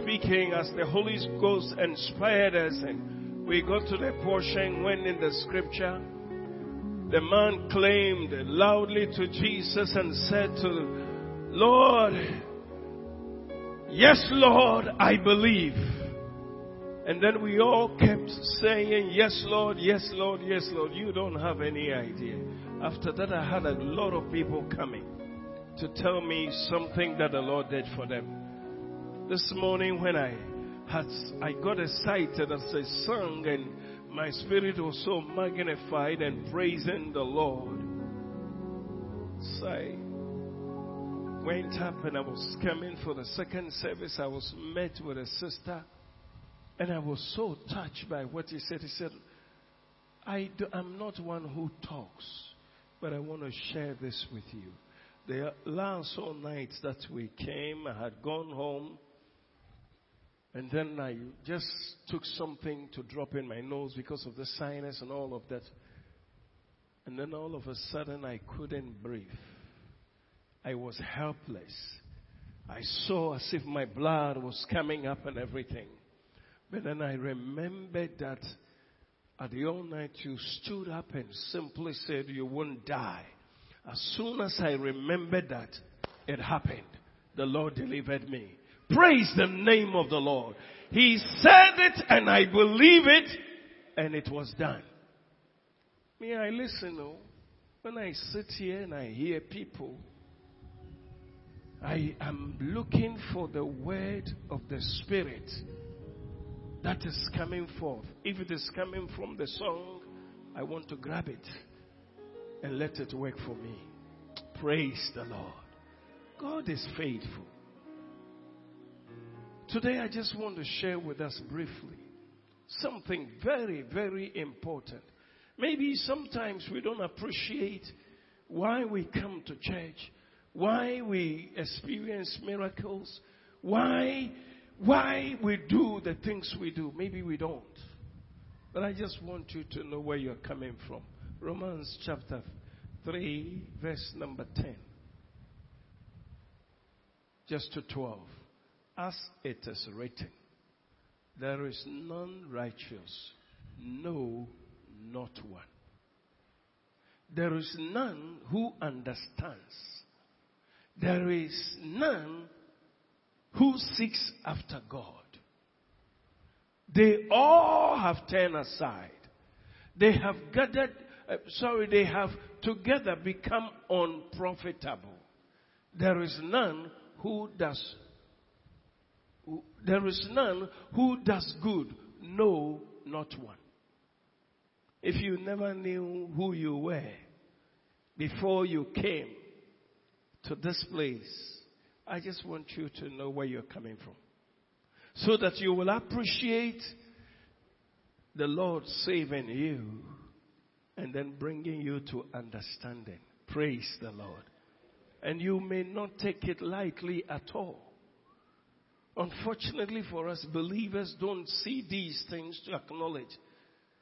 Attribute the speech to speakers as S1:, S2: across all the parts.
S1: speaking as the Holy Ghost inspired us and we got to the portion when in the scripture, the man claimed loudly to Jesus and said to Lord, yes Lord, I believe. And then we all kept saying, yes Lord, yes Lord, yes Lord. You don't have any idea. After that I had a lot of people coming to tell me something that the Lord did for them. This morning when I had, I got excited as I sung and my spirit was so magnified and praising the Lord. So I went up and I was coming for the second service. I was met with a sister and I was so touched by what he said. He said, I do, I'm not one who talks, but I want to share this with you. The last all nights that we came, I had gone home and then I just took something to drop in my nose because of the sinus and all of that. And then all of a sudden I couldn't breathe. I was helpless. I saw as if my blood was coming up and everything. But then I remembered that at the all night you stood up and simply said you won't die. As soon as I remembered that, it happened. The Lord delivered me. Praise the name of the Lord. He said it and I believe it and it was done. May I listen. Oh, when I sit here and I hear people, I am looking for the word of the Spirit that is coming forth. If it is coming from the song, I want to grab it and let it work for me. Praise the Lord. God is faithful. Today, I just want to share with us briefly something very, very important. Maybe sometimes we don't appreciate why we come to church, why we experience miracles, why, why we do the things we do. Maybe we don't. But I just want you to know where you're coming from. Romans chapter 3, verse number 10. Just to 12 as it is written, there is none righteous, no, not one. There is none who understands. There is none who seeks after God. They all have turned aside. They have gathered, uh, sorry, they have together become unprofitable. There is none who does there is none who does good, no, not one. If you never knew who you were before you came to this place, I just want you to know where you're coming from. So that you will appreciate the Lord saving you and then bringing you to understanding. Praise the Lord. And you may not take it lightly at all. Unfortunately for us, believers don't see these things to acknowledge.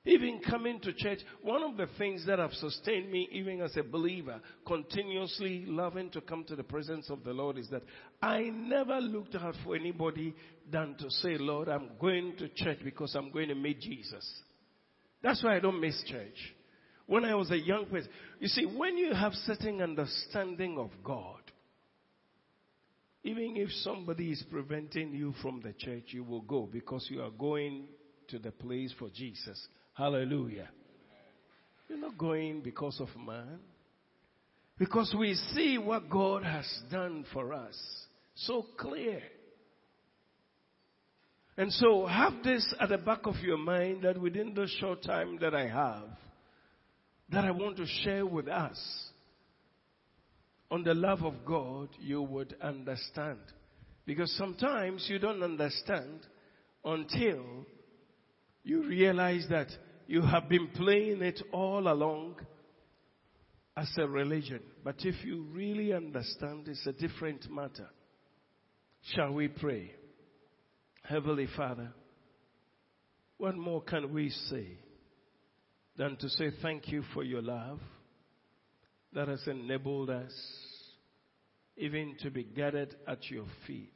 S1: Even coming to church, one of the things that have sustained me, even as a believer, continuously loving to come to the presence of the Lord, is that I never looked out for anybody than to say, Lord, I'm going to church because I'm going to meet Jesus. That's why I don't miss church. When I was a young person, you see, when you have certain understanding of God, even if somebody is preventing you from the church, you will go because you are going to the place for Jesus. Hallelujah. You're not going because of man. Because we see what God has done for us so clear. And so have this at the back of your mind that within the short time that I have, that I want to share with us, on the love of God, you would understand. Because sometimes you don't understand until you realize that you have been playing it all along as a religion. But if you really understand, it's a different matter. Shall we pray? Heavenly Father, what more can we say than to say thank you for your love that has enabled us even to be gathered at your feet?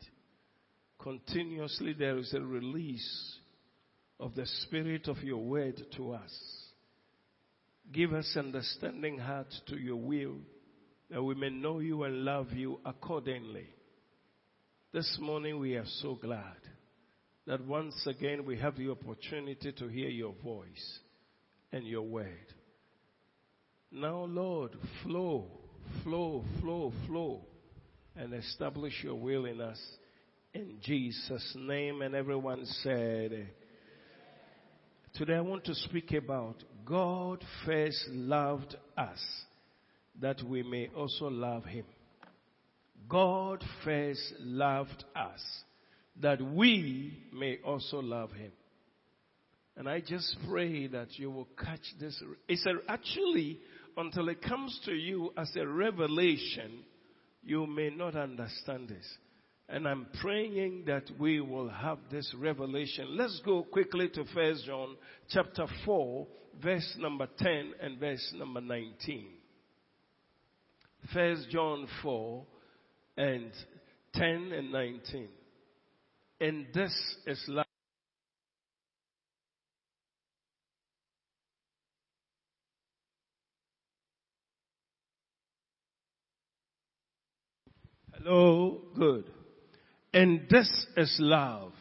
S1: Continuously, there is a release of the Spirit of your word to us. Give us understanding heart to your will that we may know you and love you accordingly. This morning we are so glad that once again we have the opportunity to hear your voice and your word. Now, Lord, flow, flow, flow, flow, and establish your will in us. In Jesus' name, and everyone said, Today I want to speak about God first loved us that we may also love him. God first loved us that we may also love him. And I just pray that you will catch this. It's actually, until it comes to you as a revelation, you may not understand this. And I'm praying that we will have this revelation. Let's go quickly to First John chapter 4, verse number 10 and verse number 19. First John 4 and 10 and 19. And this is love. Hello, good. And this is love.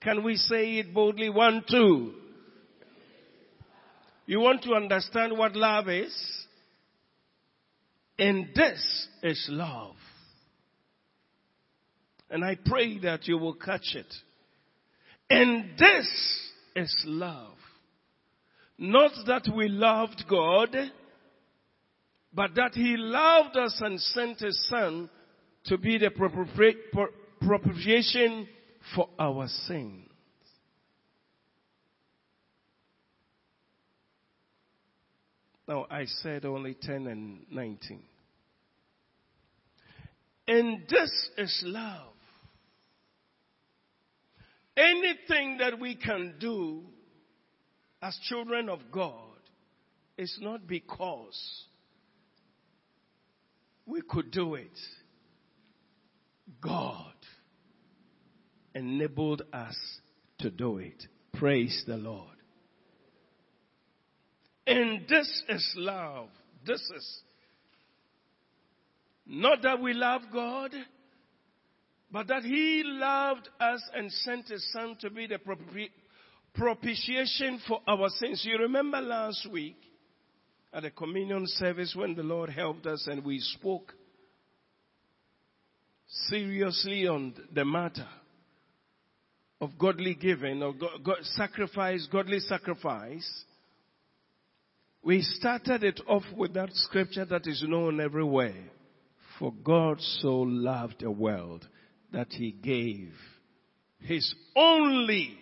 S1: Can we say it boldly? One, two. You want to understand what love is? And this is love. And I pray that you will catch it. And this is love. Not that we loved God, but that He loved us and sent His Son to be the propitiation for our sins. Now, I said only 10 and 19. And this is love. Anything that we can do as children of God is not because we could do it. God enabled us to do it. Praise the Lord. And this is love. This is not that we love God, but that He loved us and sent His Son to be the propitiation for our sins. You remember last week at the communion service when the Lord helped us and we spoke seriously on the matter of godly giving or God, sacrifice, godly sacrifice. We started it off with that scripture that is known everywhere. For God so loved the world that he gave his only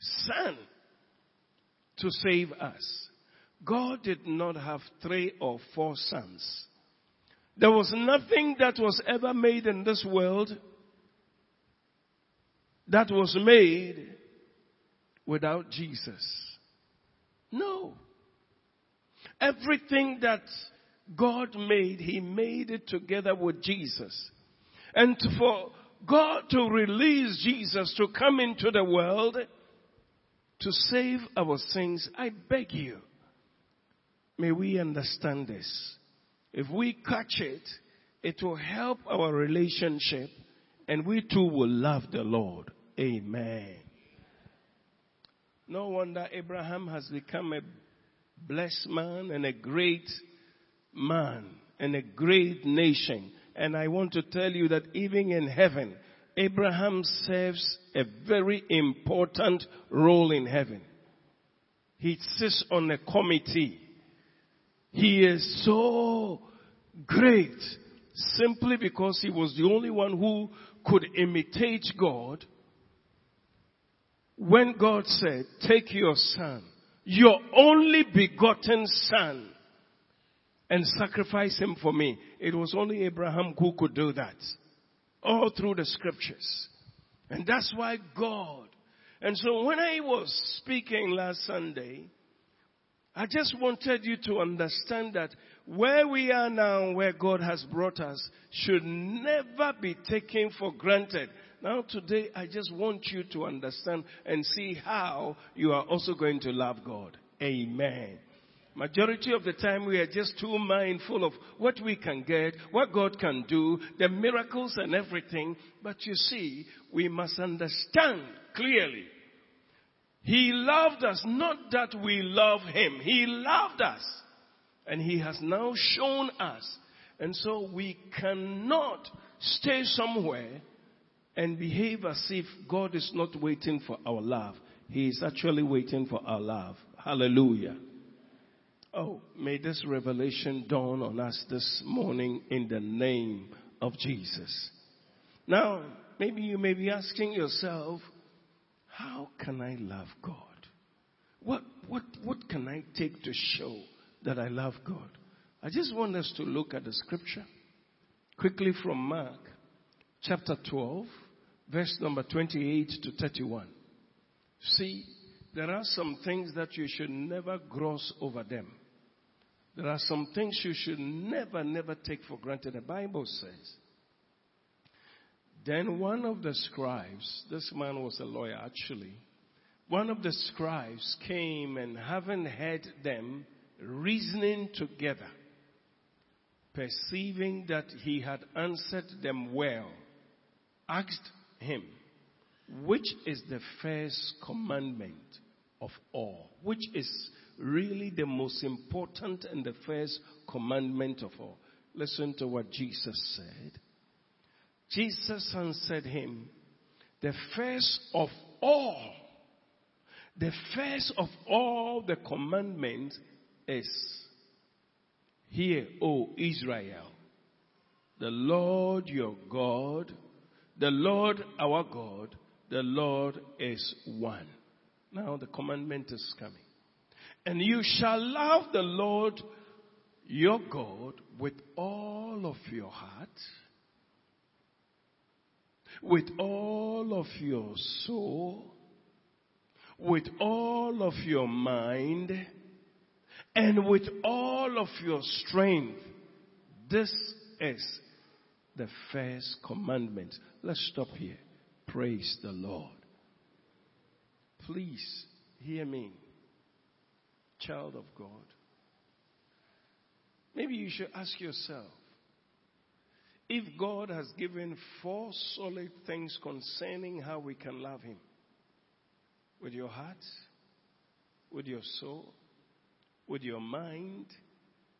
S1: son to save us. God did not have three or four sons. There was nothing that was ever made in this world that was made without Jesus. No. Everything that God made, He made it together with Jesus. And for God to release Jesus to come into the world to save our sins, I beg you, may we understand this. If we catch it, it will help our relationship and we too will love the Lord. Amen. No wonder Abraham has become a blessed man and a great man and a great nation. And I want to tell you that even in heaven, Abraham serves a very important role in heaven. He sits on a committee. He is so great simply because he was the only one who could imitate God. When God said, take your son, your only begotten son, and sacrifice him for me. It was only Abraham who could do that. All through the scriptures. And that's why God. And so when I was speaking last Sunday, I just wanted you to understand that where we are now, where God has brought us, should never be taken for granted. Now today, I just want you to understand and see how you are also going to love God. Amen. Majority of the time we are just too mindful of what we can get, what God can do, the miracles and everything. But you see, we must understand clearly. He loved us, not that we love Him. He loved us. And He has now shown us. And so we cannot stay somewhere and behave as if God is not waiting for our love. He is actually waiting for our love. Hallelujah. Oh, may this revelation dawn on us this morning in the name of Jesus. Now, maybe you may be asking yourself, how can I love God? What, what, what can I take to show that I love God? I just want us to look at the scripture quickly from Mark chapter 12, verse number 28 to 31. See, there are some things that you should never gross over them. There are some things you should never, never take for granted. The Bible says. Then one of the scribes, this man was a lawyer actually, one of the scribes came and having heard them reasoning together, perceiving that he had answered them well, asked him, which is the first commandment of all? Which is really the most important and the first commandment of all. Listen to what Jesus said. Jesus answered him, the first of all, the first of all the commandments is, Hear, O Israel, the Lord your God, the Lord our God, the Lord is one. Now the commandment is coming. And you shall love the Lord your God with all of your heart, with all of your soul, with all of your mind, and with all of your strength. This is the first commandment. Let's stop here. Praise the Lord. Please hear me child of God. Maybe you should ask yourself if God has given four solid things concerning how we can love Him with your heart, with your soul, with your mind,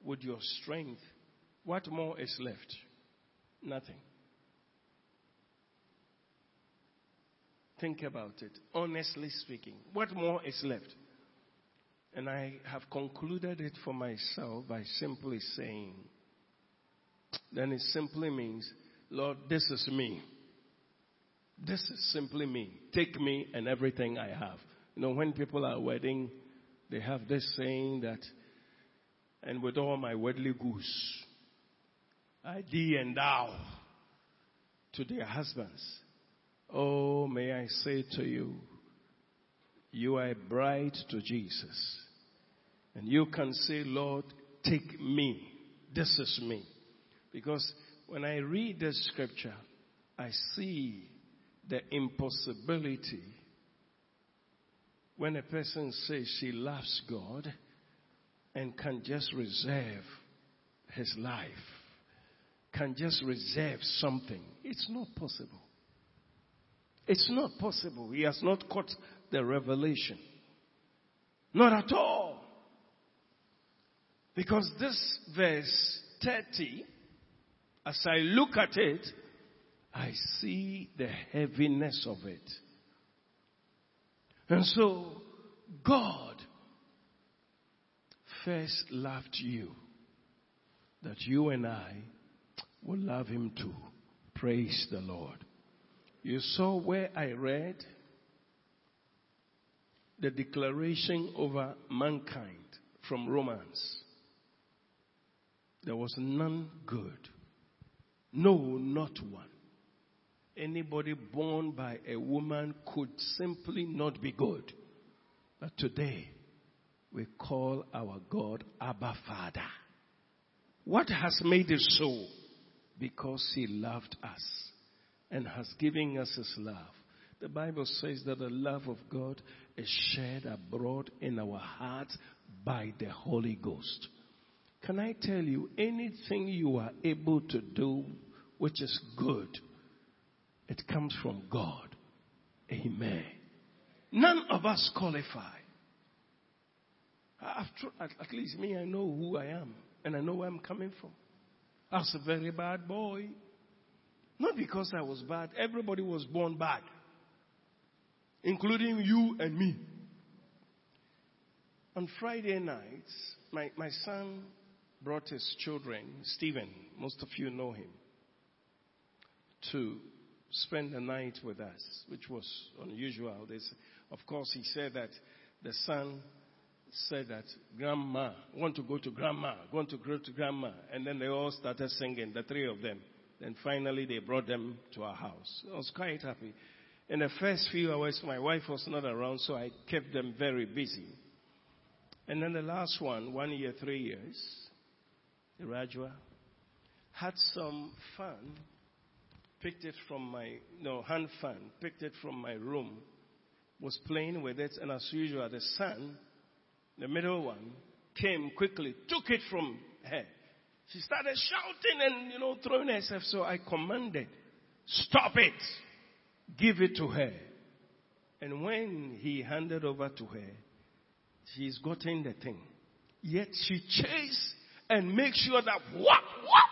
S1: with your strength, what more is left? Nothing. Think about it. Honestly speaking, what more is left? And I have concluded it for myself by simply saying, then it simply means, Lord, this is me. This is simply me. Take me and everything I have. You know, when people are wedding, they have this saying that, and with all my worldly goods, I thee and thou to their husbands. Oh, may I say to you, you are a bride to Jesus. And you can say, Lord, take me. This is me. Because when I read the scripture, I see the impossibility when a person says she loves God and can just reserve his life, can just reserve something. It's not possible. It's not possible. He has not caught the revelation. Not at all. Because this verse 30, as I look at it, I see the heaviness of it. And so, God first loved you, that you and I will love Him too. Praise the Lord. You saw where I read the declaration over mankind from Romans. There was none good. No, not one. Anybody born by a woman could simply not be good. But today, we call our God Abba Father. What has made it so? Because He loved us and has given us His love. The Bible says that the love of God is shed abroad in our hearts by the Holy Ghost. Can I tell you, anything you are able to do which is good, it comes from God. Amen. None of us qualify. After, at least me, I know who I am and I know where I'm coming from. I was a very bad boy. Not because I was bad, everybody was born bad, including you and me. On Friday nights, my, my son brought his children, Stephen, most of you know him, to spend the night with us, which was unusual. Of course, he said that the son said that grandma want to go to grandma, want to go to grandma, and then they all started singing, the three of them. Then finally they brought them to our house. I was quite happy. In the first few hours, my wife was not around, so I kept them very busy. And then the last one, one year, three years, Rajwa, had some fun picked it from my, no, hand fan, picked it from my room, was playing with it, and as usual, the son, the middle one, came quickly, took it from her. She started shouting and, you know, throwing herself. So I commanded, stop it. Give it to her. And when he handed over to her, she's gotten the thing. Yet she chased and make sure that what, what,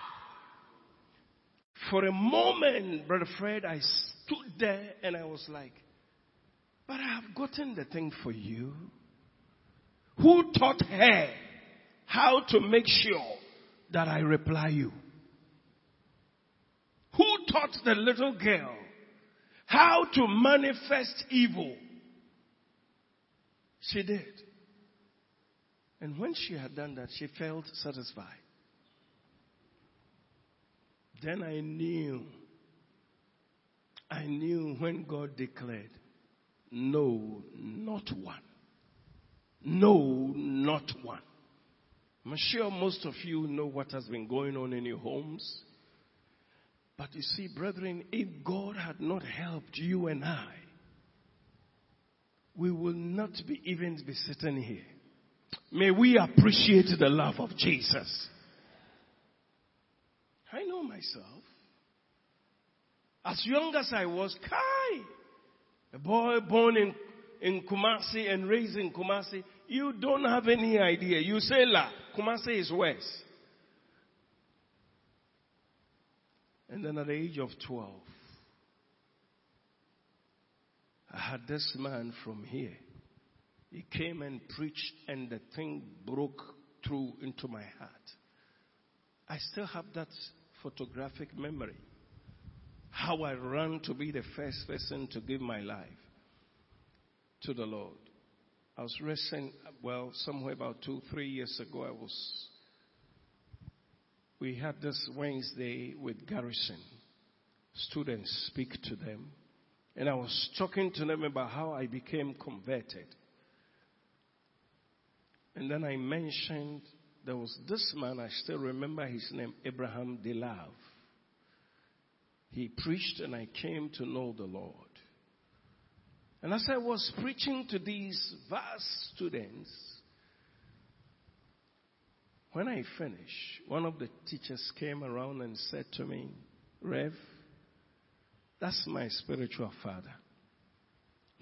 S1: for a moment, Brother Fred, I stood there and I was like, but I have gotten the thing for you. Who taught her how to make sure that I reply you? Who taught the little girl how to manifest evil? She did. And when she had done that, she felt satisfied. Then I knew, I knew when God declared, no, not one. No, not one. I'm sure most of you know what has been going on in your homes. But you see, brethren, if God had not helped you and I, we will not be even be sitting here. May we appreciate the love of Jesus. I know myself. As young as I was, Kai, a boy born in, in Kumasi and raised in Kumasi, you don't have any idea. You say La, Kumasi is worse. And then at the age of 12, I had this man from here. He came and preached, and the thing broke through into my heart. I still have that photographic memory. How I ran to be the first person to give my life to the Lord. I was wrestling, well, somewhere about two, three years ago, I was, we had this Wednesday with Garrison. Students speak to them. And I was talking to them about how I became converted. And then I mentioned there was this man, I still remember his name, Abraham Delav. He preached and I came to know the Lord. And as I was preaching to these vast students, when I finished, one of the teachers came around and said to me, Rev, that's my spiritual father.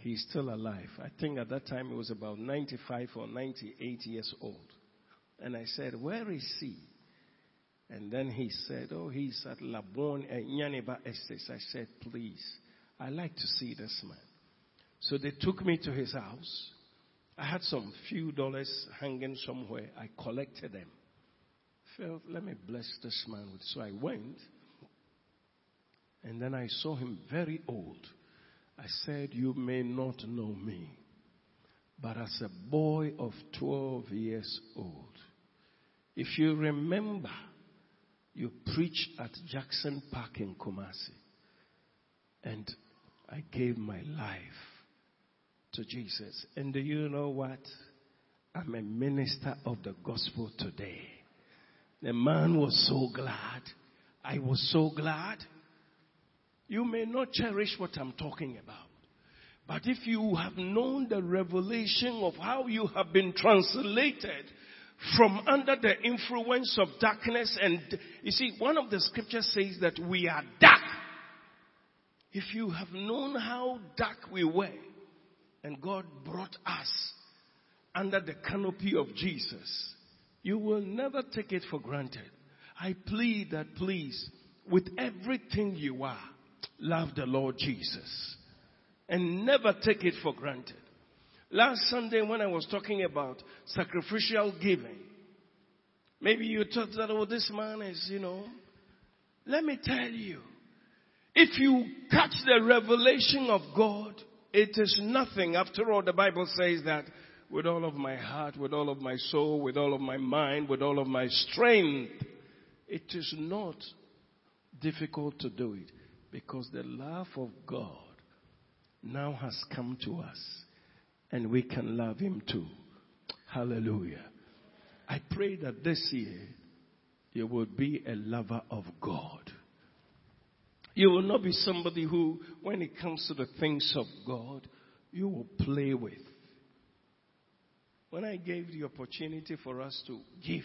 S1: He's still alive. I think at that time he was about 95 or 98 years old. And I said, Where is he? And then he said, Oh, he's at Labone at eh, Nyaniba Estates. I said, Please, i like to see this man. So they took me to his house. I had some few dollars hanging somewhere. I collected them. Felt, let me bless this man with. So I went. And then I saw him very old. I said, You may not know me, but as a boy of 12 years old, if you remember, you preached at Jackson Park in Kumasi. And I gave my life to Jesus. And do you know what? I'm a minister of the gospel today. The man was so glad. I was so glad. You may not cherish what I'm talking about. But if you have known the revelation of how you have been translated from under the influence of darkness, and you see, one of the scriptures says that we are dark. If you have known how dark we were, and God brought us under the canopy of Jesus, you will never take it for granted. I plead that please, with everything you are, love the Lord Jesus and never take it for granted. Last Sunday when I was talking about sacrificial giving, maybe you thought that, oh, this man is, you know, let me tell you, if you catch the revelation of God, it is nothing. After all, the Bible says that with all of my heart, with all of my soul, with all of my mind, with all of my strength, it is not difficult to do it because the love of God now has come to us and we can love him too. Hallelujah. I pray that this year you will be a lover of God. You will not be somebody who, when it comes to the things of God, you will play with. When I gave the opportunity for us to give,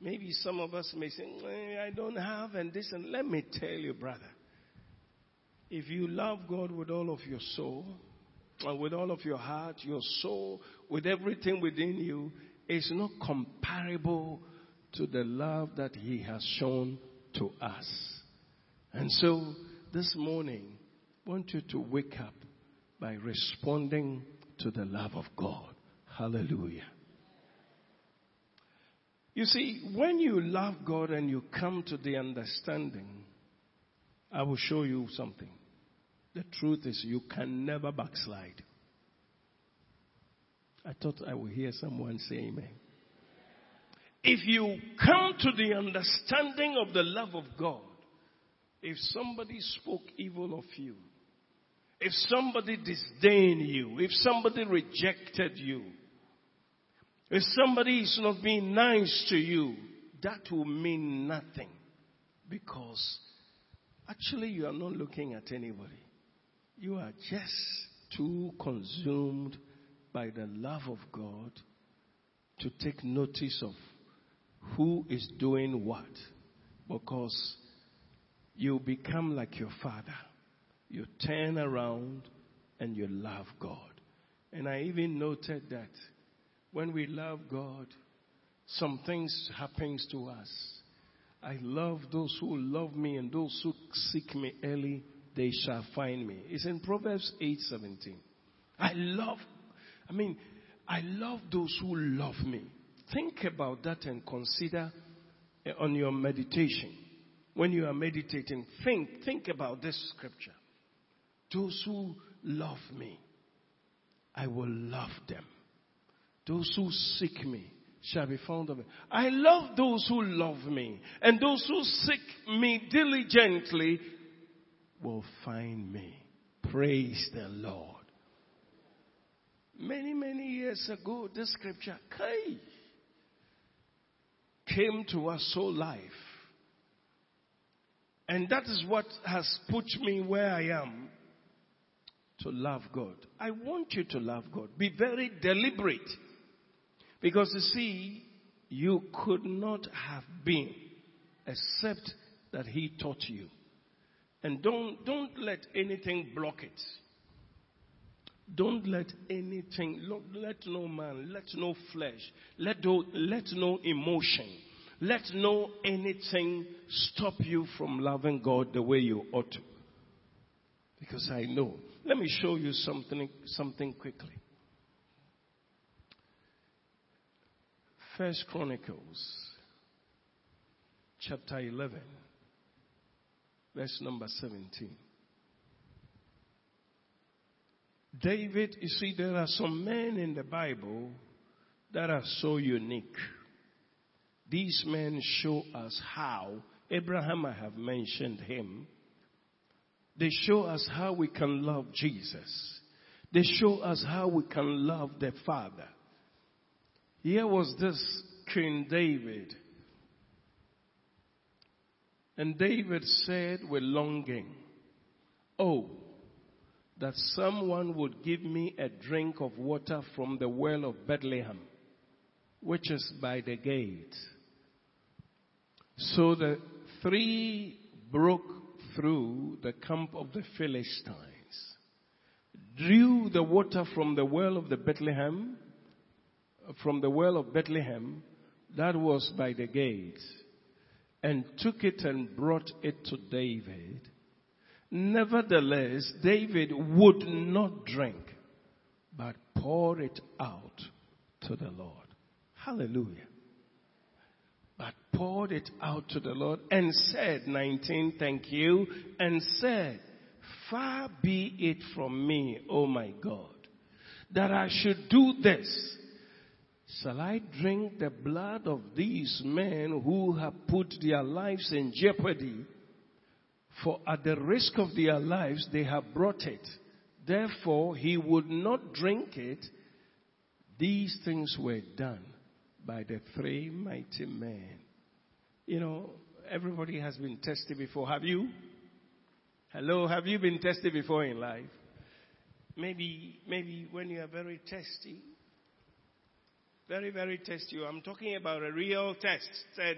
S1: maybe some of us may say, I don't have, and this, and let me tell you, brother, if you love God with all of your soul, and with all of your heart, your soul, with everything within you, it's not comparable to the love that He has shown to us. And so this morning, I want you to wake up by responding to the love of God. Hallelujah. You see, when you love God and you come to the understanding, I will show you something. The truth is, you can never backslide. I thought I would hear someone say amen. If you come to the understanding of the love of God, if somebody spoke evil of you, if somebody disdained you, if somebody rejected you, if somebody is not being nice to you, that will mean nothing because actually you are not looking at anybody. You are just too consumed by the love of God to take notice of who is doing what because you become like your father. You turn around and you love God. And I even noted that when we love God, some things happens to us. I love those who love me and those who seek me early they shall find me. It's in Proverbs 8:17. I love I mean, I love those who love me. Think about that and consider eh, on your meditation. When you are meditating, think think about this scripture. Those who love me, I will love them. Those who seek me shall be found of me. I love those who love me, and those who seek me diligently will find me. Praise the Lord. Many, many years ago, this scripture came to us so life. And that is what has put me where I am to love God. I want you to love God. Be very deliberate. Because you see, you could not have been except that He taught you. And don't, don't let anything block it. Don't let anything, let no man, let no flesh, let no, let no emotion, let no anything stop you from loving God the way you ought to. Because I know. Let me show you something, something quickly. First Chronicles, chapter 11 verse number 17. David, you see, there are some men in the Bible that are so unique. these men show us how. Abraham, I have mentioned him. They show us how we can love Jesus. They show us how we can love the Father. Here was this King David. And David said with longing, Oh, that someone would give me a drink of water from the well of Bethlehem, which is by the gate. So the three broke through the camp of the Philistines, drew the water from the well of the Bethlehem, from the well of Bethlehem, that was by the gate, and took it and brought it to David. Nevertheless, David would not drink, but poured it out to the Lord. Hallelujah. But poured it out to the Lord and said, 19, thank you, and said, Far be it from me, O my God, that I should do this. Shall I drink the blood of these men who have put their lives in jeopardy? For at the risk of their lives, they have brought it. Therefore, he would not drink it. These things were done by the three mighty men. You know, everybody has been tested before. Have you? Hello, have you been tested before in life? Maybe, maybe when you are very testy, very, very testy. I'm talking about a real test,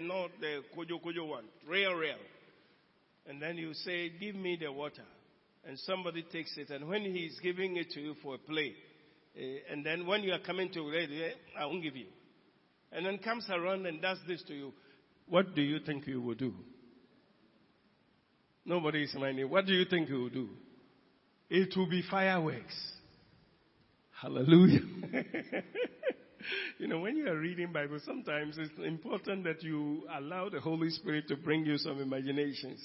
S1: not the kojo one, real, real. And then you say, Give me the water. And somebody takes it. And when he's giving it to you for a play, uh, and then when you are coming to it, I won't give you. And then comes around and does this to you. What do you think you will do? Nobody is minding. What do you think you will do? It will be fireworks. Hallelujah. you know, when you are reading Bible, sometimes it's important that you allow the Holy Spirit to bring you some imaginations.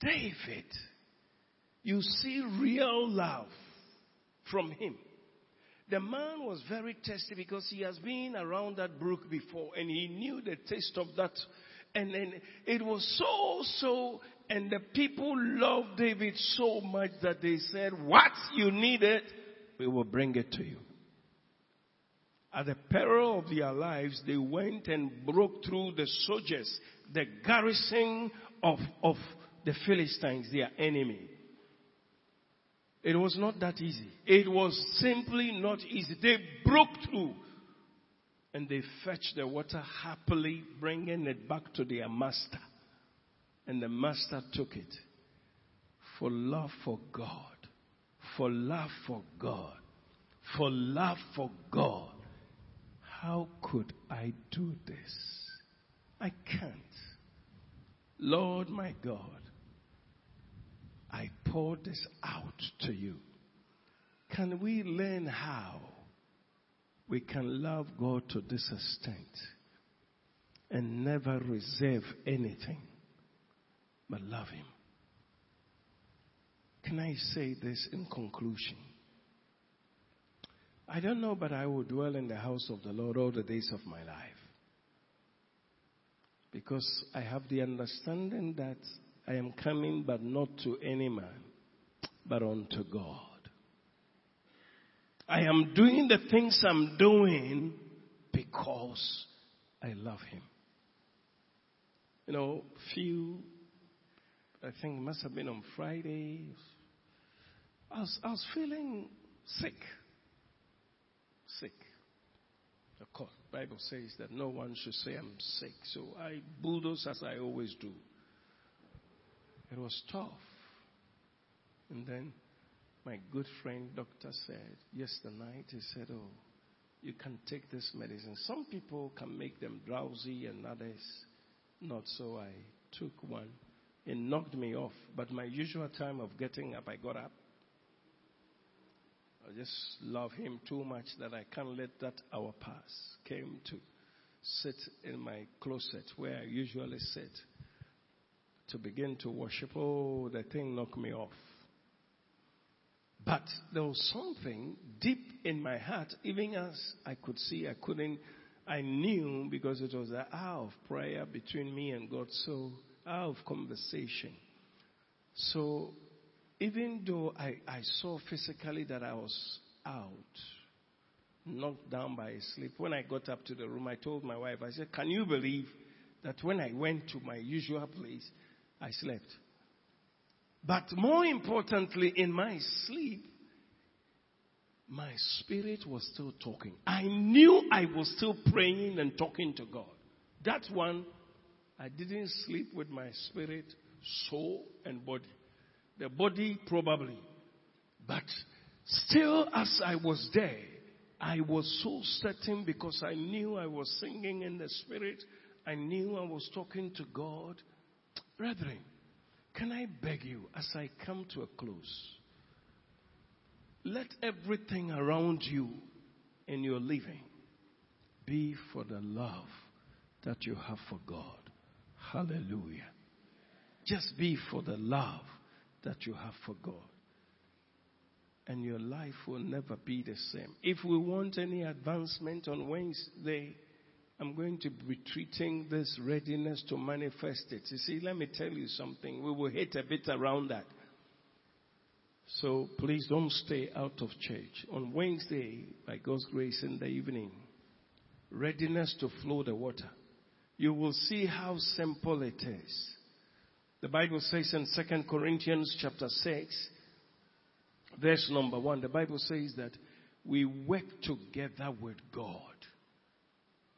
S1: David, you see real love from him. The man was very testy because he has been around that brook before and he knew the taste of that. And then it was so, so, and the people loved David so much that they said, what you needed, we will bring it to you. At the peril of their lives, they went and broke through the soldiers, the garrison of, of the Philistines, their enemy. It was not that easy. It was simply not easy. They broke through and they fetched the water happily, bringing it back to their master. And the master took it for love for God, for love for God, for love for God. How could I do this? I can't. Lord my God, I pour this out to you. Can we learn how we can love God to this extent and never reserve anything but love Him? Can I say this in conclusion? I don't know, but I will dwell in the house of the Lord all the days of my life. Because I have the understanding that I am coming, but not to any man, but unto God. I am doing the things I'm doing because I love Him. You know, few, I think it must have been on Friday. I was, I was feeling sick. Sick. Of course, Bible says that no one should say I'm sick. So I bulldoze as I always do. It was tough. And then my good friend doctor said, yesterday night, he said, oh, you can take this medicine. Some people can make them drowsy and others not. So I took one. It knocked me off. But my usual time of getting up, I got up. I just love him too much that I can't let that hour pass. Came to sit in my closet where I usually sit to begin to worship. Oh, the thing knocked me off. But there was something deep in my heart, even as I could see, I couldn't, I knew because it was an hour of prayer between me and God, so hour of conversation. So even though I, I saw physically that I was out, knocked down by sleep, when I got up to the room, I told my wife, I said, Can you believe that when I went to my usual place, I slept? But more importantly, in my sleep, my spirit was still talking. I knew I was still praying and talking to God. That one, I didn't sleep with my spirit, soul, and body. The body, probably. But still, as I was there, I was so certain because I knew I was singing in the spirit. I knew I was talking to God. Brethren, can I beg you as I come to a close? Let everything around you in your living be for the love that you have for God. Hallelujah. Just be for the love that you have for God. And your life will never be the same. If we want any advancement on Wednesday, I'm going to be treating this readiness to manifest it. You see, let me tell you something. We will hit a bit around that. So please don't stay out of church. On Wednesday, by God's grace in the evening, readiness to flow the water. You will see how simple it is. The Bible says in 2 Corinthians chapter 6, verse number 1, the Bible says that we work together with God.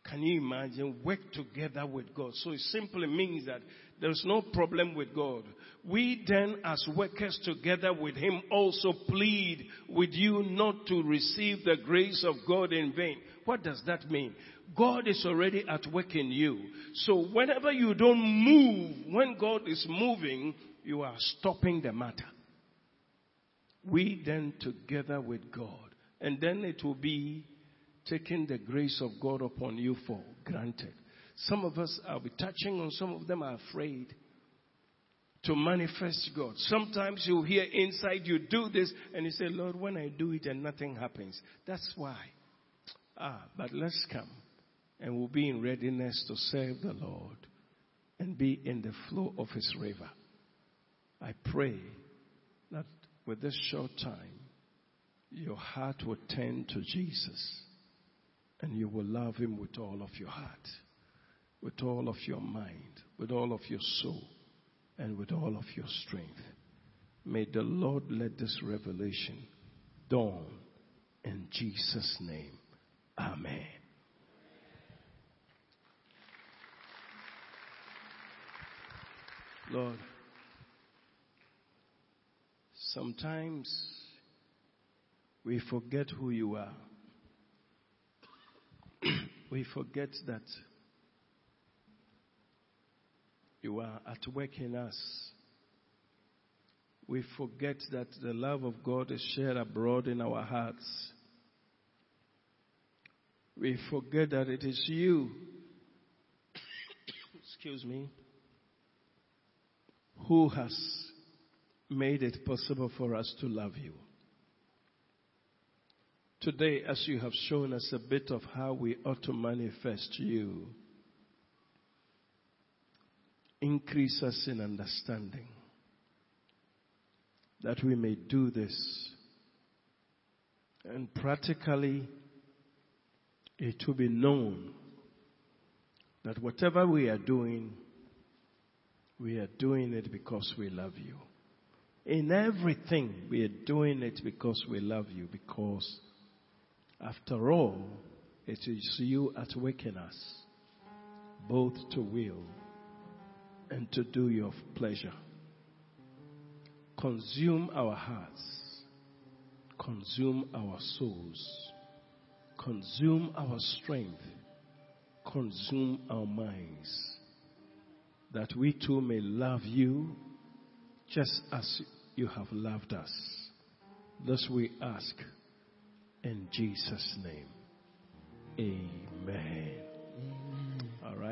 S1: Can you imagine? Work together with God. So it simply means that there's no problem with God. We then, as workers together with Him, also plead with you not to receive the grace of God in vain. What does that mean? God is already at work in you. So whenever you don't move, when God is moving, you are stopping the matter. We then together with God. And then it will be taking the grace of God upon you for granted. Some of us, be touching on, some of them are afraid to manifest God. Sometimes you hear inside you do this and you say, Lord, when I do it and nothing happens. That's why. Ah, but let's come and we'll be in readiness to serve the Lord and be in the flow of His river. I pray that with this short time, your heart will turn to Jesus and you will love Him with all of your heart, with all of your mind, with all of your soul, and with all of your strength. May the Lord let this revelation dawn in Jesus' name. Amen. Lord, sometimes we forget who you are we forget that you are at work in us. We forget that the love of God is shared abroad in our hearts. We forget that it is you, excuse me, who has made it possible for us to love you. Today, as you have shown us a bit of how we ought to manifest you, increase us in understanding that we may do this. And practically, it will be known that whatever we are doing, we are doing it because we love you. In everything, we are doing it because we love you, because after all, it is you at work in us, both to will and to do your pleasure. Consume our hearts, consume our souls, consume our strength, consume our minds, that we too may love you just as you have loved us. Thus we ask in Jesus' name. Amen. All right.